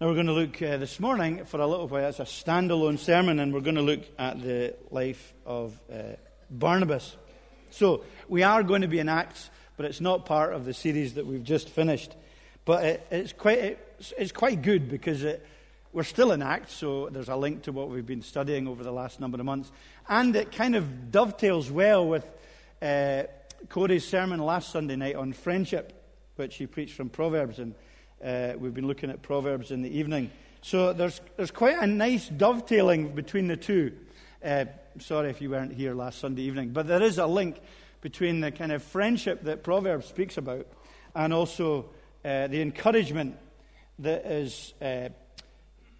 Now, we're going to look uh, this morning for a little while. It's a standalone sermon, and we're going to look at the life of uh, Barnabas. So, we are going to be in Acts, but it's not part of the series that we've just finished. But it, it's, quite, it's, it's, quite good because it, we're still in Acts, so there's a link to what we've been studying over the last number of months. And it kind of dovetails well with uh, Corey's sermon last Sunday night on friendship, which he preached from Proverbs. And uh, we've been looking at Proverbs in the evening. So there's, there's quite a nice dovetailing between the two. Uh, sorry if you weren't here last Sunday evening, but there is a link between the kind of friendship that Proverbs speaks about and also uh, the encouragement that is uh,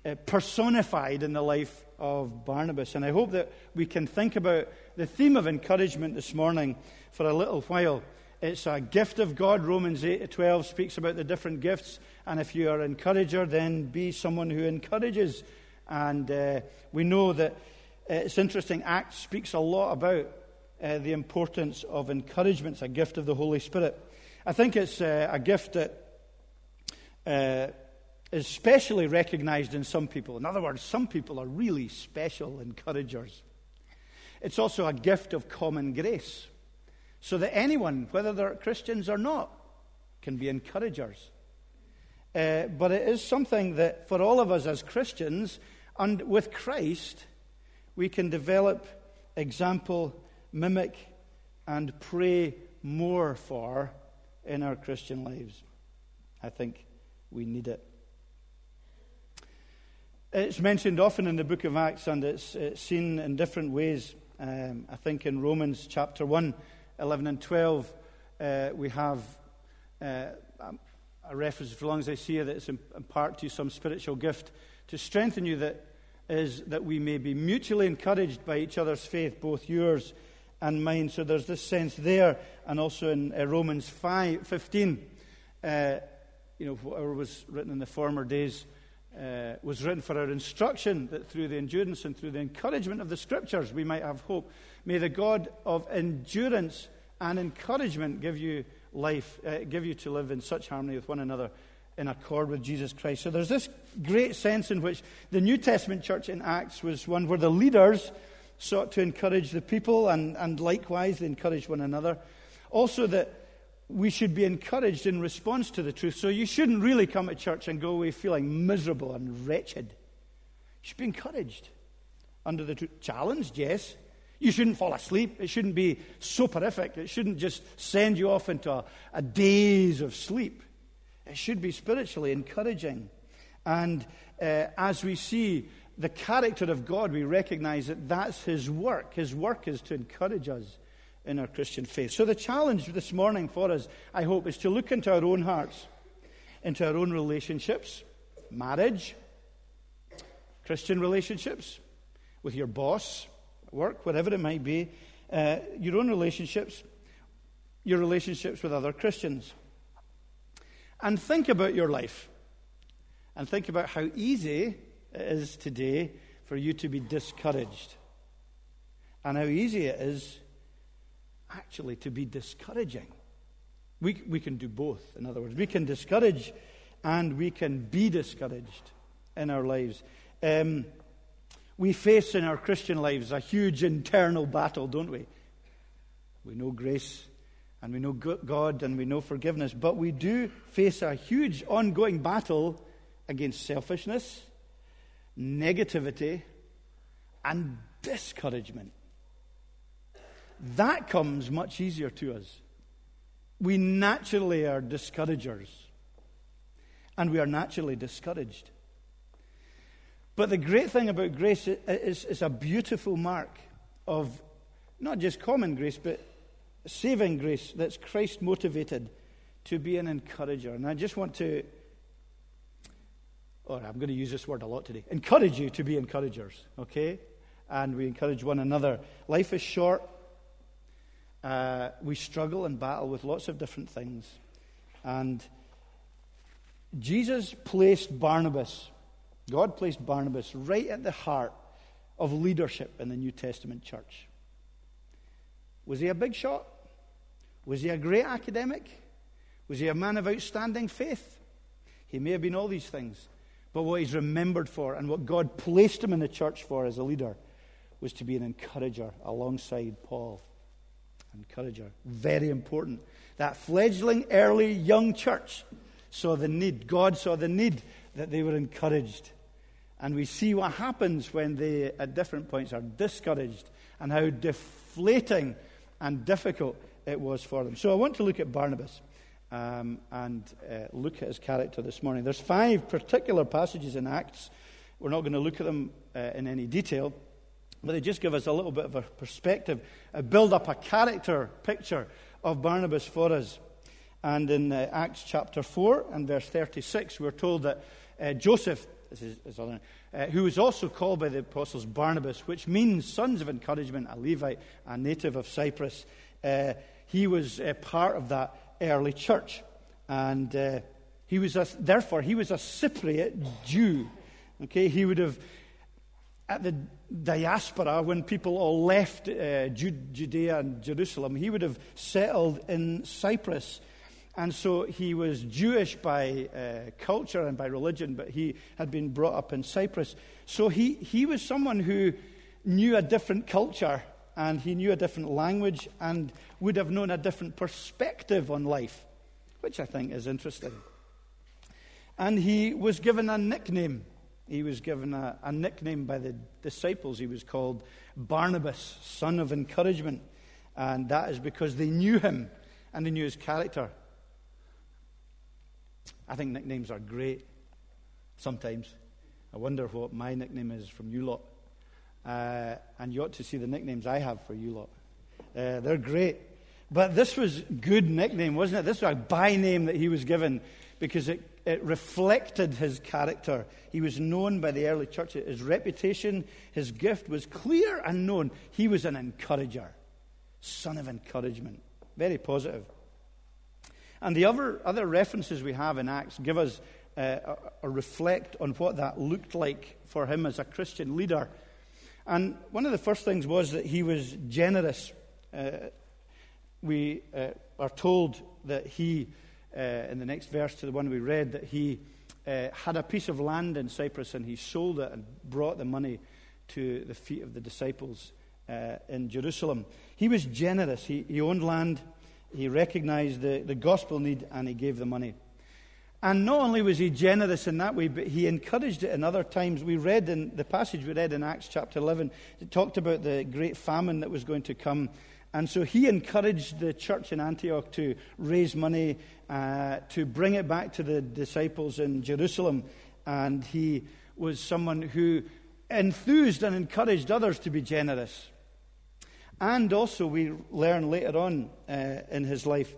uh, personified in the life of Barnabas. And I hope that we can think about the theme of encouragement this morning for a little while. It's a gift of God. Romans 8 to 12 speaks about the different gifts. And if you are an encourager, then be someone who encourages. And uh, we know that uh, it's interesting, Acts speaks a lot about uh, the importance of encouragement. It's a gift of the Holy Spirit. I think it's uh, a gift that uh, is specially recognized in some people. In other words, some people are really special encouragers. It's also a gift of common grace so that anyone, whether they're Christians or not, can be encouragers. Uh, but it is something that for all of us as Christians, and with Christ, we can develop, example, mimic, and pray more for in our Christian lives. I think we need it. It's mentioned often in the book of Acts and it's, it's seen in different ways. Um, I think in Romans chapter 1, 11 and 12, uh, we have uh, a reference, as long as I see it, that it's in, in part to some spiritual gift to strengthen you, that is that we may be mutually encouraged by each other's faith, both yours and mine. So there's this sense there, and also in uh, Romans 5, 15, uh, you know, whatever was written in the former days uh, was written for our instruction, that through the endurance and through the encouragement of the Scriptures we might have hope. May the God of endurance and encouragement give you life, uh, give you to live in such harmony with one another in accord with Jesus Christ. So there's this great sense in which the New Testament church in Acts was one where the leaders sought to encourage the people and, and likewise they encouraged one another. Also, that we should be encouraged in response to the truth. So you shouldn't really come to church and go away feeling miserable and wretched. You should be encouraged under the truth. Challenged, yes. You shouldn't fall asleep. It shouldn't be soporific. It shouldn't just send you off into a, a daze of sleep. It should be spiritually encouraging. And uh, as we see the character of God, we recognize that that's His work. His work is to encourage us in our Christian faith. So, the challenge this morning for us, I hope, is to look into our own hearts, into our own relationships, marriage, Christian relationships, with your boss, work, whatever it might be, uh, your own relationships, your relationships with other Christians. And think about your life. And think about how easy it is today for you to be discouraged. And how easy it is actually to be discouraging. We, we can do both, in other words. We can discourage and we can be discouraged in our lives. Um, we face in our Christian lives a huge internal battle, don't we? We know grace and we know God and we know forgiveness, but we do face a huge ongoing battle against selfishness, negativity, and discouragement that comes much easier to us. We naturally are discouragers, and we are naturally discouraged. But the great thing about grace is it's a beautiful mark of not just common grace, but saving grace that's Christ motivated to be an encourager. And I just want to, or I'm going to use this word a lot today, encourage you to be encouragers, okay? And we encourage one another. Life is short. Uh, we struggle and battle with lots of different things. And Jesus placed Barnabas, God placed Barnabas right at the heart of leadership in the New Testament church. Was he a big shot? Was he a great academic? Was he a man of outstanding faith? He may have been all these things. But what he's remembered for and what God placed him in the church for as a leader was to be an encourager alongside Paul. Encourager. Very important. That fledgling, early, young church saw the need. God saw the need that they were encouraged. And we see what happens when they, at different points, are discouraged and how deflating and difficult it was for them. So I want to look at Barnabas um, and uh, look at his character this morning. There's five particular passages in Acts. We're not going to look at them uh, in any detail, but they just give us a little bit of a perspective, uh, build up a character picture of Barnabas for us. And in uh, Acts chapter 4 and verse 36, we're told that uh, Joseph, his, his other, uh, who was also called by the apostles Barnabas, which means sons of encouragement, a Levite, a native of Cyprus, he was a part of that early church. And uh, he was a, therefore, he was a Cypriot Jew. Okay, he would have, at the diaspora, when people all left uh, Judea and Jerusalem, he would have settled in Cyprus. And so he was Jewish by uh, culture and by religion, but he had been brought up in Cyprus. So he, he was someone who knew a different culture and he knew a different language and would have known a different perspective on life, which I think is interesting. And he was given a nickname. He was given a, a nickname by the disciples. He was called Barnabas, son of encouragement. And that is because they knew him and they knew his character. I think nicknames are great sometimes. I wonder what my nickname is from you lot. Uh, and you ought to see the nicknames I have for you lot. Uh, they're great. But this was good nickname, wasn't it? This was a by name that he was given because it, it reflected his character. He was known by the early church. His reputation, his gift was clear and known. He was an encourager, son of encouragement. Very positive. And the other, other references we have in Acts give us uh, reflect on what that looked like for him as a Christian leader and one of the first things was that he was generous. Uh, we uh, are told that he, uh, in the next verse to the one we read, that he uh, had a piece of land in Cyprus and he sold it and brought the money to the feet of the disciples uh, in Jerusalem. He was generous. He, he owned land, he recognized the, the gospel need, and he gave the money. And not only was he generous in that way, but he encouraged it in other times. We read in the passage we read in Acts chapter 11, it talked about the great famine that was going to come. And so he encouraged the church in Antioch to raise money uh, to bring it back to the disciples in Jerusalem. And he was someone who enthused and encouraged others to be generous. And also, we learn later on uh, in his life,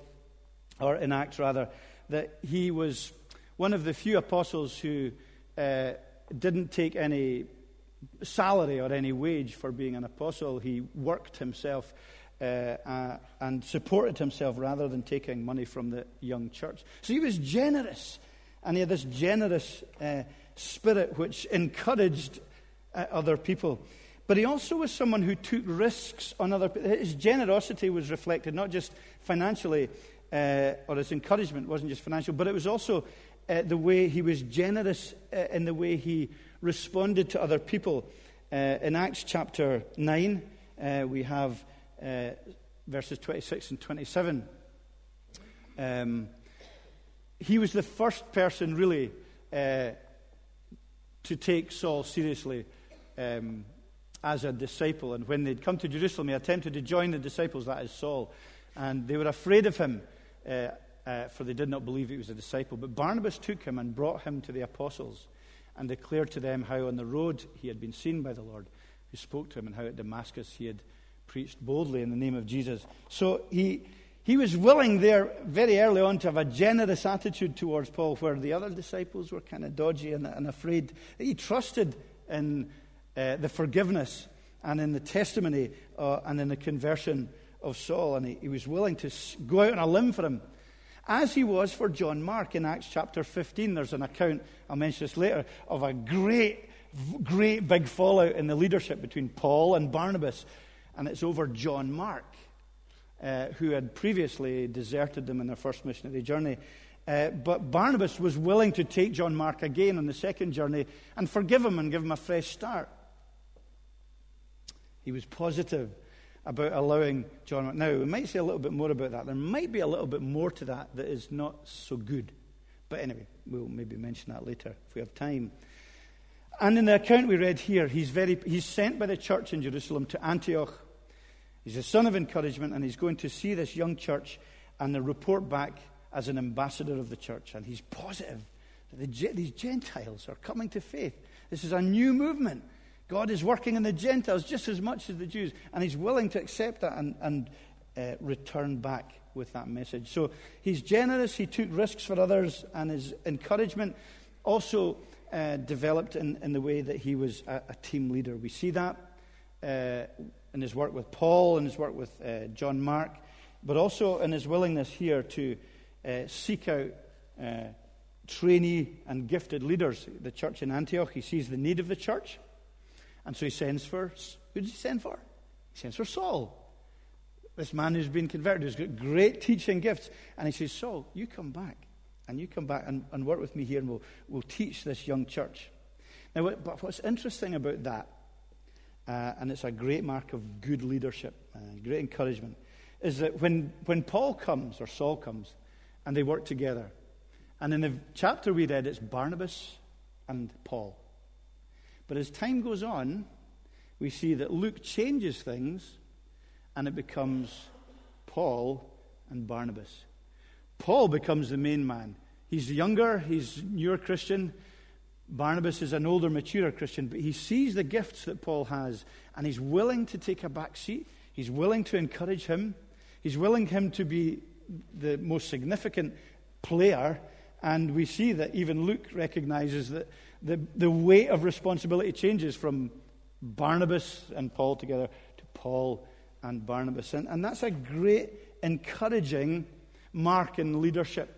or in Acts rather, that he was one of the few apostles who uh, didn't take any salary or any wage for being an apostle. He worked himself uh, uh, and supported himself rather than taking money from the young church. So he was generous, and he had this generous uh, spirit which encouraged uh, other people. But he also was someone who took risks on other people. His generosity was reflected not just financially, uh, or his encouragement wasn't just financial, but it was also the way he was generous in the way he responded to other people. In Acts chapter 9, uh, we have uh, verses 26 and 27. Um, he was the first person, really, uh, to take Saul seriously um, as a disciple. And when they'd come to Jerusalem, he attempted to join the disciples, that is Saul. And they were afraid of him uh, uh, for they did not believe he was a disciple. But Barnabas took him and brought him to the apostles and declared to them how on the road he had been seen by the Lord, who spoke to him, and how at Damascus he had preached boldly in the name of Jesus. So he, he was willing there very early on to have a generous attitude towards Paul, where the other disciples were kind of dodgy and, and afraid. He trusted in uh, the forgiveness and in the testimony uh, and in the conversion of Saul, and he, he was willing to go out on a limb for him. As he was for John Mark in Acts chapter 15. There's an account, I'll mention this later, of a great, great big fallout in the leadership between Paul and Barnabas, and it's over John Mark. uh, who had previously deserted them in their first missionary journey. Uh, but Barnabas was willing to take John Mark again on the second journey and forgive him and give him a fresh start. He was positive about allowing John Mark. Now, we might say a little bit more about that. There might be a little bit more to that that is not so good. But anyway, we'll maybe mention that later if we have time. And in the account we read here, he's, very, he's sent by the church in Jerusalem to Antioch. He's a son of encouragement, and he's going to see this young church and report back as an ambassador of the church. And he's positive that the, these Gentiles are coming to faith. This is a new movement. God is working in the Gentiles just as much as the Jews, and he's willing to accept that and, and uh, return back with that message. So he's generous, he took risks for others, and his encouragement also uh, developed in, in the way that he was a, a team leader. We see that uh, in his work with Paul, in his work with uh, John Mark, but also in his willingness here to uh, seek out uh, trainee and gifted leaders. The church in Antioch, he sees the need of the church, and so he sends for who does he send for? He sends for Saul. This man who's been converted, who's got great teaching gifts. And he says, Saul, you come back. And you come back and, and work with me here, and we'll, we'll teach this young church. Now, but what's interesting about that, uh, and it's a great mark of good leadership, uh, great encouragement, is that when, when Paul comes, or Saul comes, and they work together, and in the chapter we read, it's Barnabas and Paul. But as time goes on, we see that Luke changes things, and it becomes Paul and Barnabas. Paul becomes the main man. He's younger, he's newer Christian. Barnabas is an older, mature Christian, but he sees the gifts that Paul has and he's willing to take a back seat. He's willing to encourage him. He's willing him to be the most significant player. And we see that even Luke recognizes that the, the weight of responsibility changes from Barnabas and Paul together to Paul and Barnabas. And, and that's a great, encouraging mark in leadership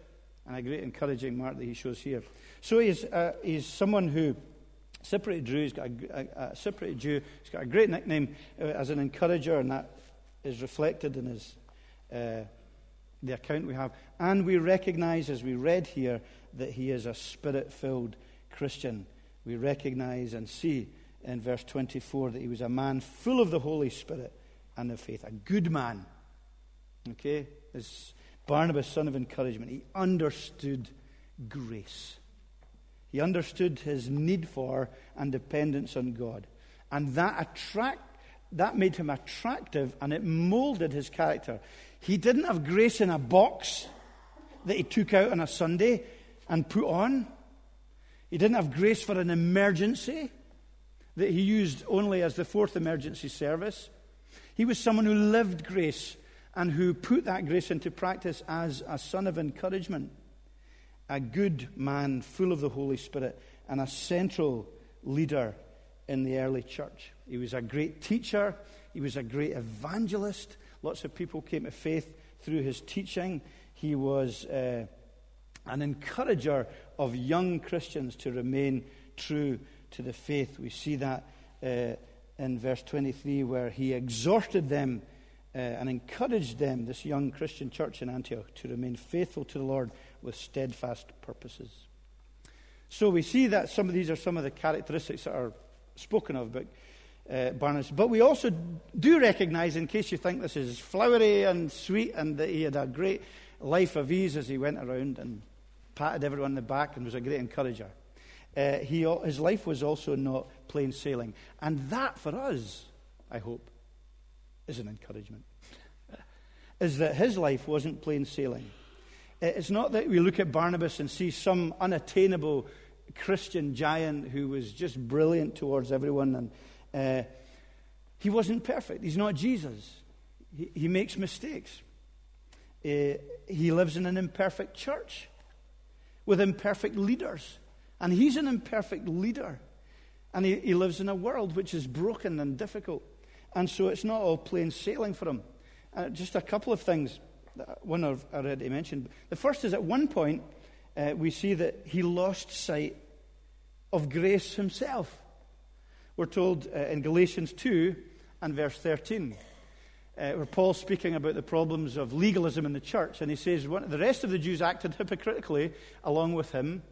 and a great encouraging mark that he shows here. So he's, uh, he's someone who, Cypriot Jew, he's got a, a, a Cypriot Jew, he's got a great nickname uh, as an encourager, and that is reflected in his, uh, the account we have. And we recognize, as we read here, that he is a spirit filled Christian. We recognize and see in verse 24 that he was a man full of the Holy Spirit and of faith, a good man. Okay? Barnabas, son of encouragement, he understood grace. He understood his need for and dependence on God. And that, attract, that made him attractive and it molded his character. He didn't have grace in a box that he took out on a Sunday and put on. He didn't have grace for an emergency that he used only as the fourth emergency service. He was someone who lived grace and who put that grace into practice as a son of encouragement, a good man full of the Holy Spirit, and a central leader in the early church. He was a great teacher, he was a great evangelist. Lots of people came to faith through his teaching. He was uh, an encourager of young Christians to remain true to the faith. We see that uh, in verse 23, where he exhorted them uh, and encouraged them, this young Christian church in Antioch, to remain faithful to the Lord with steadfast purposes. So we see that some of these are some of the characteristics that are spoken of about uh, Barnabas. But we also do recognize, in case you think this is flowery and sweet, and that he had a great life of ease as he went around and patted everyone on the back and was a great encourager. Uh, he, his life was also not plain sailing. And that, for us, I hope, is an encouragement, is that his life wasn't plain sailing. It's not that we look at Barnabas and see some unattainable Christian giant who was just brilliant towards everyone. And uh, he wasn't perfect. He's not Jesus. He, he makes mistakes. Uh, he lives in an imperfect church with imperfect leaders. And he's an imperfect leader. And he, he lives in a world which is broken and difficult. And so it's not all plain sailing for him. Uh, just a couple of things, one I've already mentioned. The first is at one point, uh, we see that he lost sight of grace himself. We're told uh, in Galatians 2 and verse 13. uh, where Paul's speaking about the problems of legalism in the church. And he says the rest of the Jews acted hypocritically along with him,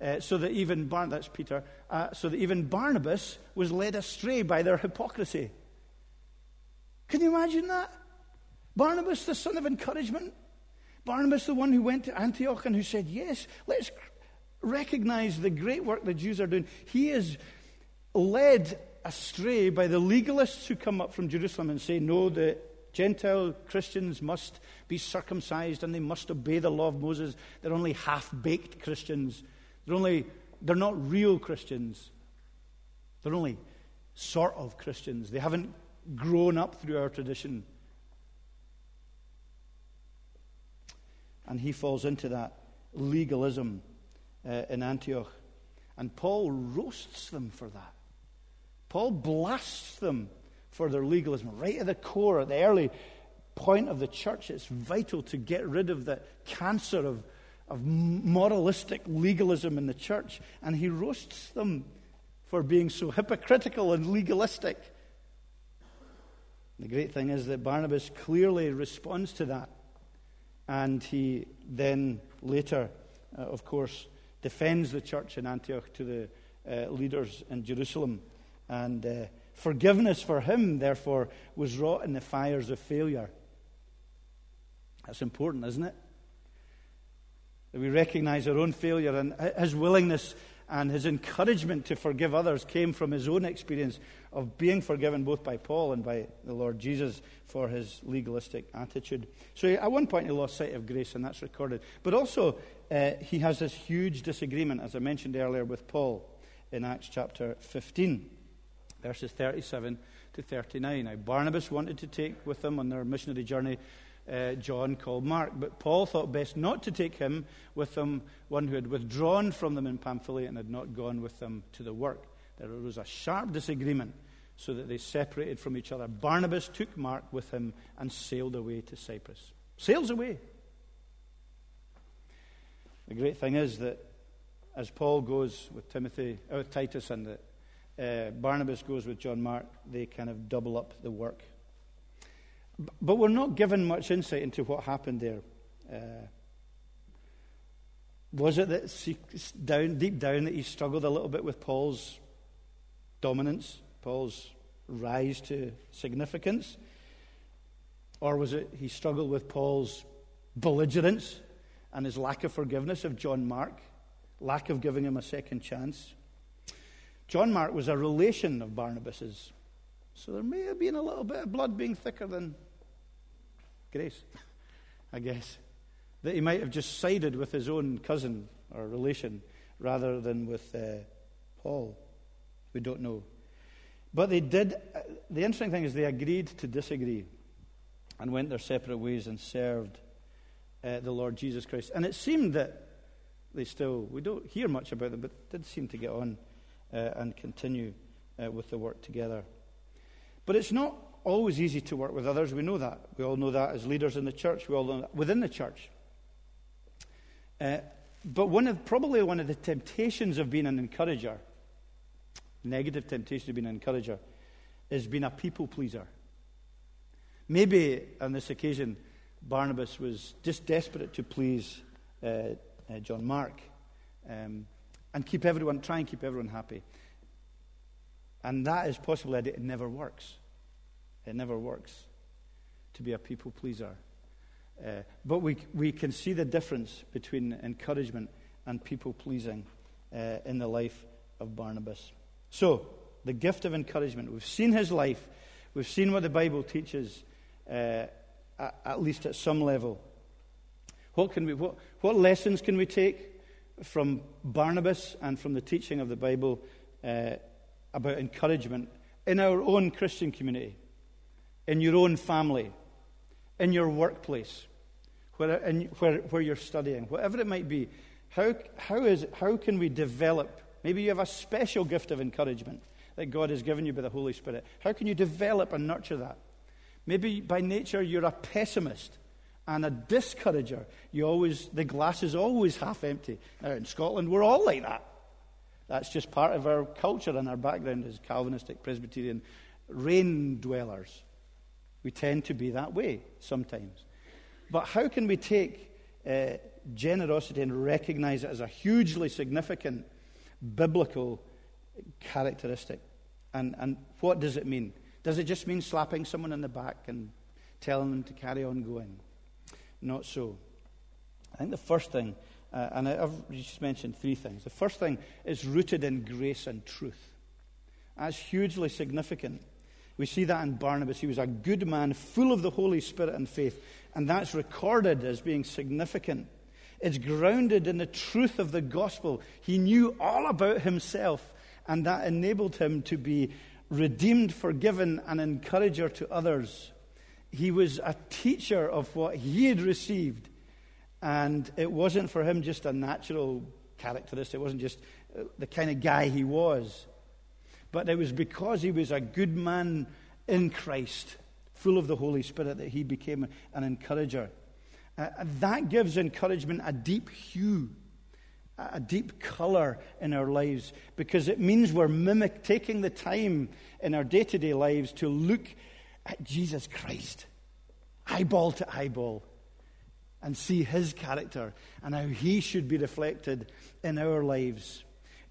uh, so that even Bar- that's Peter, uh, so that even Barnabas was led astray by their hypocrisy. Can you imagine that? Barnabas, the son of encouragement. Barnabas, the one who went to Antioch and who said, Yes, let's recognize the great work the Jews are doing. He is led astray by the legalists who come up from Jerusalem and say, No, the Gentile Christians must be circumcised and they must obey the law of Moses. They're only half baked Christians. They're, only, they're not real Christians. They're only sort of Christians. They haven't grown up through our tradition. And he falls into that legalism uh, in Antioch. And Paul roasts them for that. Paul blasts them for their legalism. Right at the core, at the early point of the church, it's vital to get rid of the cancer of, of moralistic legalism in the church. And he roasts them for being so hypocritical and legalistic. The great thing is that Barnabas clearly responds to that. And he then later, uh, of course, defends the church in Antioch to the uh, leaders in Jerusalem. And uh, forgiveness for him, therefore, was wrought in the fires of failure. That's important, isn't it? That we recognize our own failure and his willingness and his encouragement to forgive others came from his own experience of being forgiven both by Paul and by the Lord Jesus for his legalistic attitude. So at one point he lost sight of grace, and that's recorded. But also, uh, he has this huge disagreement, as I mentioned earlier, with Paul in Acts chapter 15, verses 37 to 39. Now, Barnabas wanted to take with them on their missionary journey uh, John called Mark. But Paul thought best not to take him with them, one who had withdrawn from them in Pamphylia and had not gone with them to the work. There was a sharp disagreement, so that they separated from each other. Barnabas took Mark with him and sailed away to Cyprus. Sails away. The great thing is that as Paul goes with Timothy, or uh, Titus, and the, uh, Barnabas goes with John Mark, they kind of double up the work. But we're not given much insight into what happened there. Uh, was it that down, deep down that he struggled a little bit with Paul's dominance, Paul's rise to significance? Or was it he struggled with Paul's belligerence and his lack of forgiveness of John Mark, lack of giving him a second chance? John Mark was a relation of Barnabas's. So there may have been a little bit of blood being thicker than grace, I guess. That he might have just sided with his own cousin or relation rather than with uh, Paul. We don't know. But they did, uh, the interesting thing is they agreed to disagree and went their separate ways and served uh, the Lord Jesus Christ. And it seemed that they still, we don't hear much about them, but did seem to get on uh, and continue uh, with the work together. But it's not always easy to work with others. We know that. We all know that as leaders in the church. We all know that within the church. Uh, but one of, probably one of the temptations of being an encourager, negative temptation of being an encourager, is being a people pleaser. Maybe on this occasion, Barnabas was just desperate to please uh, uh, John Mark um, and keep everyone, try and keep everyone happy. And that is possibly, it never works. It never works to be a people pleaser. Uh, but we, we can see the difference between encouragement and people pleasing uh, in the life of Barnabas. So, the gift of encouragement. We've seen his life, we've seen what the Bible teaches, uh, at, at, least at some level. What, can we, what, what lessons can we take from Barnabas and from the teaching of the Bible uh, about encouragement in our own Christian community? In your own family, in your workplace, where, in, where, where you're studying, whatever it might be. How, how, is, how can we develop? Maybe you have a special gift of encouragement that God has given you by the Holy Spirit. How can you develop and nurture that? Maybe by nature you're a pessimist and a discourager. You always, the glass is always half empty. Now in Scotland, we're all like that. That's just part of our culture and our background as Calvinistic, Presbyterian, rain dwellers. We tend to be that way sometimes. But how can we take uh, generosity and recognize it as a hugely significant biblical characteristic? And, and what does it mean? Does it just mean slapping someone in the back and telling them to carry on going? Not so. I think the first thing, uh, and I've just mentioned three things. The first thing is rooted in grace and truth. That's hugely significant. We see that in Barnabas. He was a good man, full of the Holy Spirit and faith, and that's recorded as being significant. It's grounded in the truth of the gospel. He knew all about himself, and that enabled him to be redeemed, forgiven, and an encourager to others. He was a teacher of what he had received, and it wasn't for him just a natural characteristic, it wasn't just uh, the kind of guy he was. But it was because he was a good man in Christ, full of the Holy Spirit, that he became an encourager. Uh, that gives encouragement a deep hue, a deep color in our lives, because it means we're mimic, taking the time in our day to day lives to look at Jesus Christ, eyeball to eyeball, and see his character and how he should be reflected in our lives.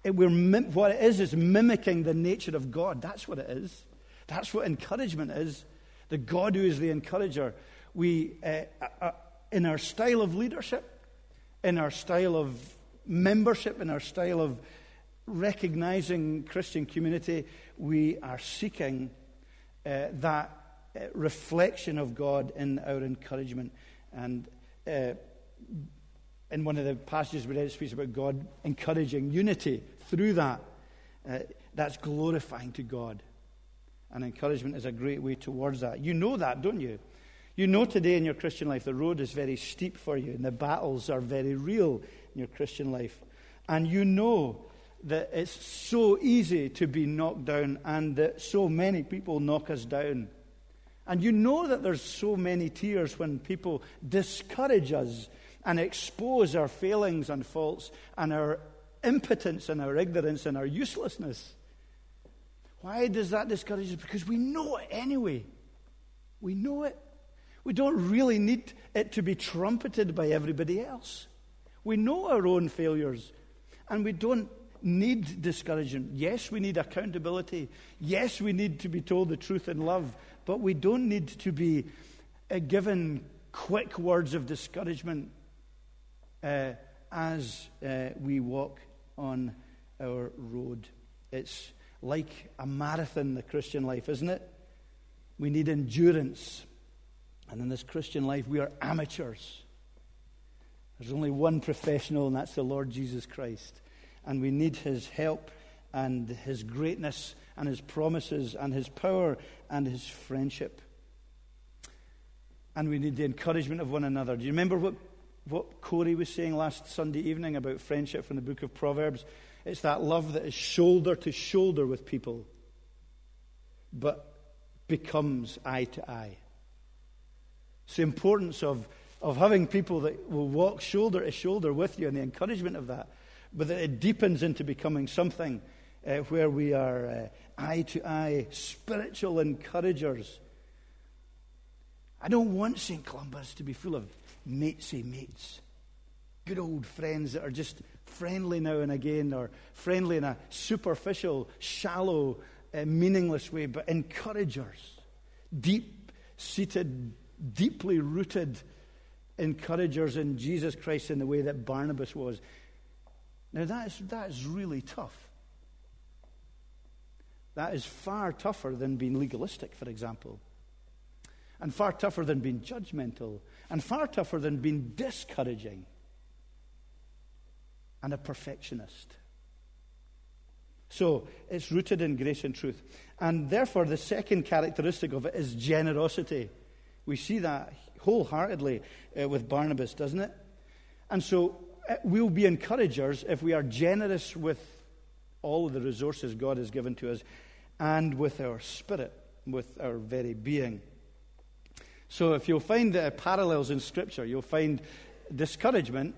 It, we're, what it is is mimicking the nature of God. That's what it is. That's what encouragement is. The God who is the encourager. We, uh, uh, uh, in our style of leadership, in our style of membership, in our style of recognizing Christian community, we are seeking uh, that uh, reflection of God in our encouragement. And uh, in one of the passages we read, it speaks about God encouraging unity through that. Uh, that's glorifying to God. And encouragement is a great way towards that. You know that, don't you? You know today in your Christian life the road is very steep for you and the battles are very real in your Christian life. And you know that it's so easy to be knocked down and that so many people knock us down. And you know that there's so many tears when people discourage us and expose our failings and faults and our impotence and our ignorance and our uselessness. Why does that discourage us? Because we know it anyway. We know it. We don't really need it to be trumpeted by everybody else. We know our own failures, and we don't need discouragement. Yes, we need accountability. Yes, we need to be told the truth in love, but we don't need to be uh, given quick words of discouragement uh, as uh, we walk on our road. It's like a marathon, the Christian life, isn't it? We need endurance. And in this Christian life, we are amateurs. There's only one professional, and that's the Lord Jesus Christ. And we need his help and his greatness and his promises and his power and his friendship. And we need the encouragement of one another. Do you remember what what Corey was saying last Sunday evening about friendship from the book of Proverbs. It's that love that is shoulder to shoulder with people, but becomes eye to eye. It's the importance of, of having people that will walk shoulder to shoulder with you and the encouragement of that, but that it deepens into becoming something uh, where we are uh, eye to eye, spiritual encouragers. I don't want St. Columba's to be full of matesy mates. Good old friends that are just friendly now and again, or friendly in a superficial, shallow, uh, meaningless way, but encouragers. Deep seated, deeply rooted encouragers in Jesus Christ in the way that Barnabas was. Now, that is, that is really tough. That is far tougher than being legalistic, for example, and far tougher than being judgmental and far tougher than being discouraging and a perfectionist. So it's rooted in grace and truth. And therefore, the second characteristic of it is generosity. We see that wholeheartedly uh, with Barnabas, doesn't it? And so uh, we'll be encouragers if we are generous with all of the resources God has given to us and with our spirit, with our very being. So if you'll find uh, parallels in Scripture, you'll find discouragement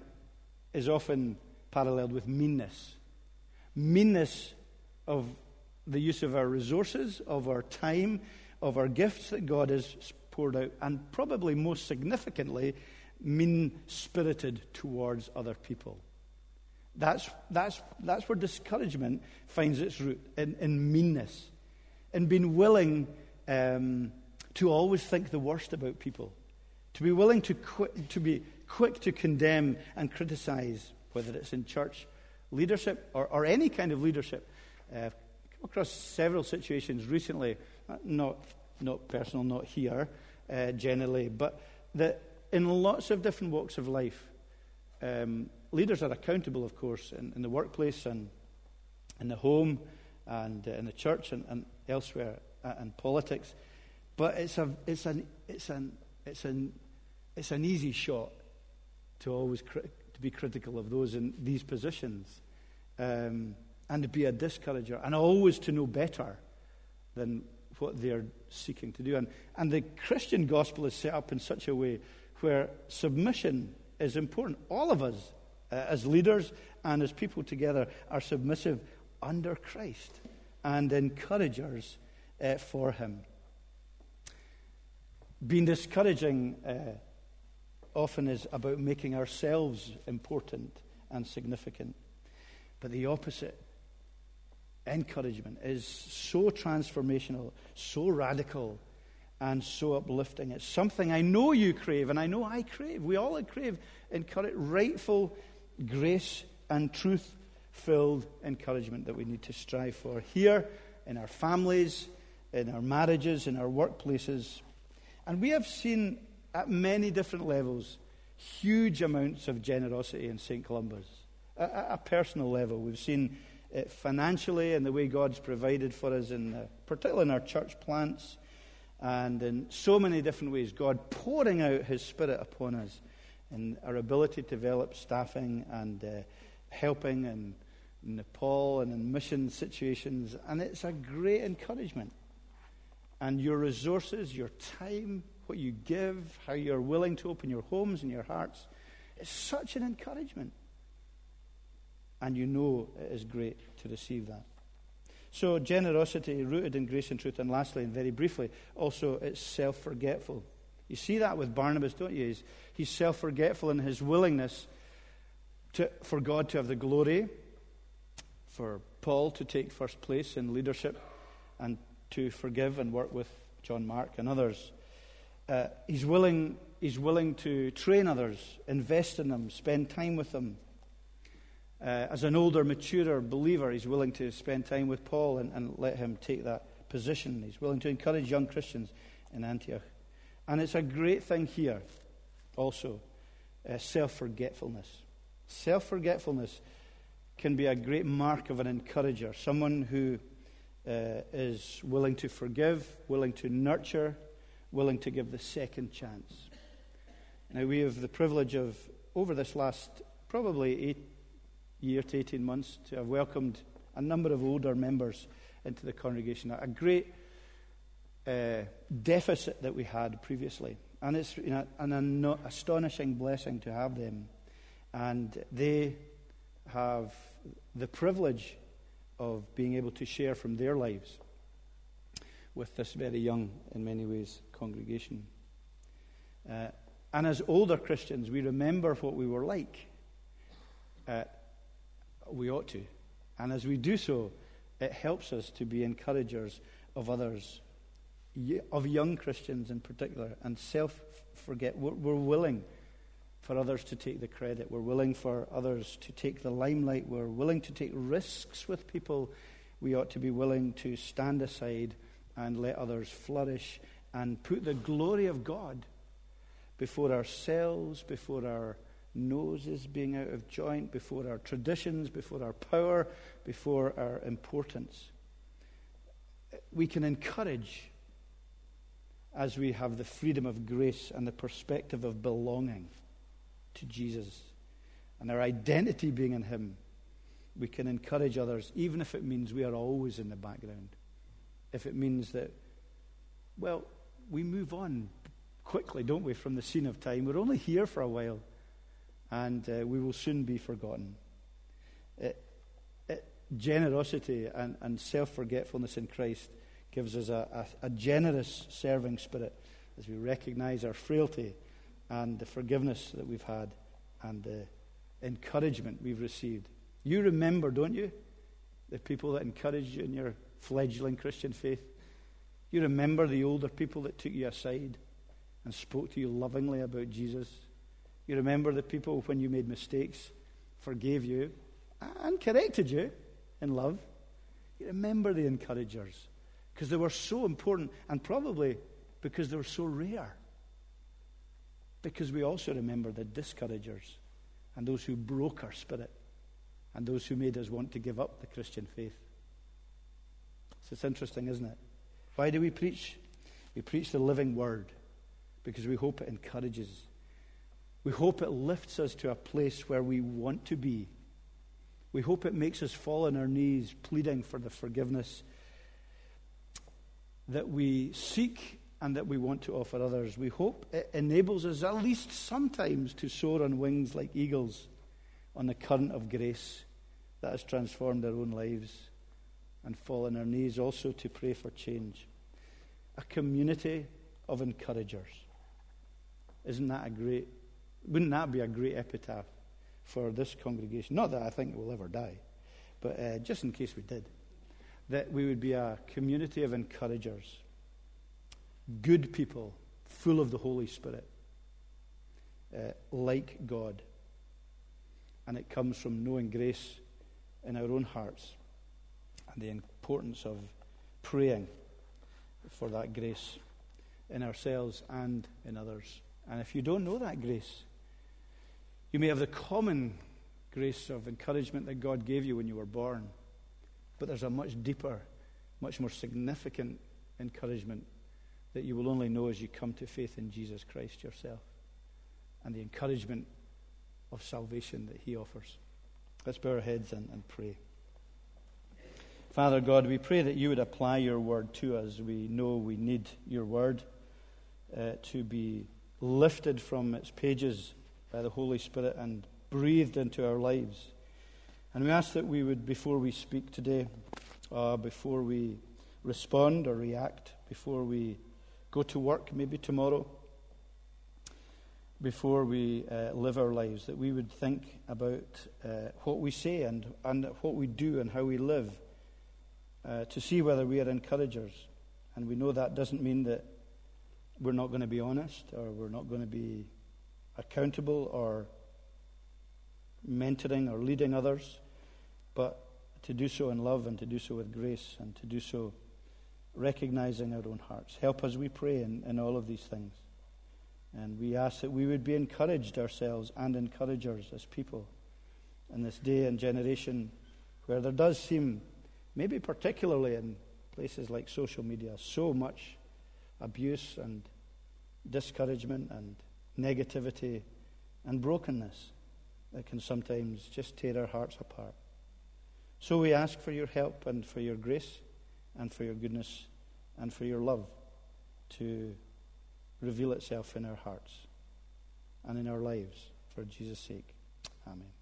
is often paralleled with meanness. Meanness of the use of our resources, of our time, of our gifts that God has poured out, and probably most significantly, mean spirited towards other people. That's, that's, that's where discouragement finds its root in, in meanness, in being willing um, to always think the worst about people, to be willing to, qu- to be quick to condemn and criticize, whether it's in church leadership or, or any kind of leadership. Uh, I've come across several situations recently, uh, not, not personal, not here uh, generally, but that in lots of different walks of life, um, leaders are accountable, of course, in, in, the workplace and in the home and uh, in the church and, and elsewhere uh, and politics. But it's, a, it's, an, it's, an, it's, an, it's an easy shot to always cri- to be critical of those in these positions um, and to be a discourager and always to know better than what they're seeking to do. And, and the Christian gospel is set up in such a way where submission is important. All of us, uh, as leaders and as people together, are submissive under Christ and encouragers uh, for Him. Being discouraging uh, often is about making ourselves important and significant. But the opposite, encouragement, is so transformational, so radical, and so uplifting. It's something I know you crave, and I know I crave. We all crave encourage, rightful grace and truth filled encouragement that we need to strive for here, in our families, in our marriages, in our workplaces. And we have seen at many different levels huge amounts of generosity in St. Columba's. At a personal level, we've seen it financially and the way God's provided for us, in particularly in our church plants and in so many different ways. God pouring out His Spirit upon us in our ability to develop staffing and uh, helping in Nepal and in mission situations. And it's a great encouragement. And your resources, your time, what you give, how you're willing to open your homes and your hearts, is such an encouragement. And you know it is great to receive that. So, generosity rooted in grace and truth. And lastly, and very briefly, also it's self forgetful. You see that with Barnabas, don't you? He's, he's self forgetful in his willingness to, for God to have the glory, for Paul to take first place in leadership, and to forgive and work with John Mark and others. Uh, he's, willing, he's willing to train others, invest in them, spend time with them. Uh, as an older, maturer believer, he's willing to spend time with Paul and, and let him take that position. He's willing to encourage young Christians in Antioch. And it's a great thing here also uh, self forgetfulness. Self forgetfulness can be a great mark of an encourager, someone who uh, is willing to forgive, willing to nurture, willing to give the second chance. Now, we have the privilege of, over this last probably eight year to 18 months, to have welcomed a number of older members into the congregation. A great uh, deficit that we had previously. And it's you know, an astonishing blessing to have them. And they have the privilege of being able to share from their lives with this very young, in many ways, congregation. Uh, and as older Christians, we remember what we were like. Uh, we ought to. And as we do so, it helps us to be encouragers of others, of young Christians in particular, and self forget. We're, we're willing for others to take the credit. We're willing for others to take the limelight. We're willing to take risks with people. We ought to be willing to stand aside and let others flourish and put the glory of God before ourselves, before our noses being out of joint, before our traditions, before our power, before our importance. We can encourage as we have the freedom of grace and the perspective of belonging to Jesus and our identity being in Him. We can encourage others, even if it means we are always in the background if it means that, well, we move on quickly, don't we, from the scene of time. We're only here for a while, and uh, we will soon be forgotten. It, it, generosity and, and self forgetfulness in Christ gives us a, a, a, generous serving spirit as we recognize our frailty and the forgiveness that we've had and the encouragement we've received. You remember, don't you, the people that encouraged you in your fledgling Christian faith? You remember the older people that took you aside and spoke to you lovingly about Jesus? You remember the people when you made mistakes, forgave you, and corrected you in love? You remember the encouragers because they were so important and probably because they were so rare. Because we also remember the discouragers and those who broke our spirit and those who made us want to give up the Christian faith. So it's interesting, isn't it? Why do we preach? We preach the living word because we hope it encourages. We hope it lifts us to a place where we want to be. We hope it makes us fall on our knees, pleading for the forgiveness that we seek and that we want to offer others. We hope it enables us, at least sometimes, to soar on wings like eagles on the current of grace that has transformed our own lives and fall on our knees also to pray for change. A community of encouragers. Isn't that a great, wouldn't that be a great epitaph for this congregation? Not that I think it will ever die, but uh, just in case we did. That we would be a community of encouragers good people, full of the Holy Spirit, uh, like God. And it comes from knowing grace in our own hearts and the importance of praying for that grace in ourselves and in others. And if you don't know that grace, you may have the common grace of encouragement that God gave you when you were born, but there's a much deeper, much more significant encouragement that you will only know as you come to faith in Jesus Christ yourself and the encouragement of salvation that He offers. Let's bow our heads and, and pray. Father God, we pray that you would apply your word to us. We know we need your word uh, to be lifted from its pages by the Holy Spirit and breathed into our lives. And we ask that we would, before we speak today, uh, before we respond or react, before we go to work maybe tomorrow before we uh, live our lives, that we would think about uh, what we say and, and what we do and how we live uh, to see whether we are encouragers. And we know that doesn't mean that we're not going to be honest or we're not going to be accountable or mentoring or leading others, but to do so in love and to do so with grace and to do so recognizing our own hearts. Help us, we pray, in, in all of these things. And we ask that we would be encouraged ourselves and encouragers as people in this day and generation where there does seem, maybe particularly in places like social media, so much abuse and discouragement and negativity and brokenness that can sometimes just tear our hearts apart. So we ask for your help and for your grace and for your goodness and for your love to reveal itself in our hearts and in our lives for Jesus' sake. Amen.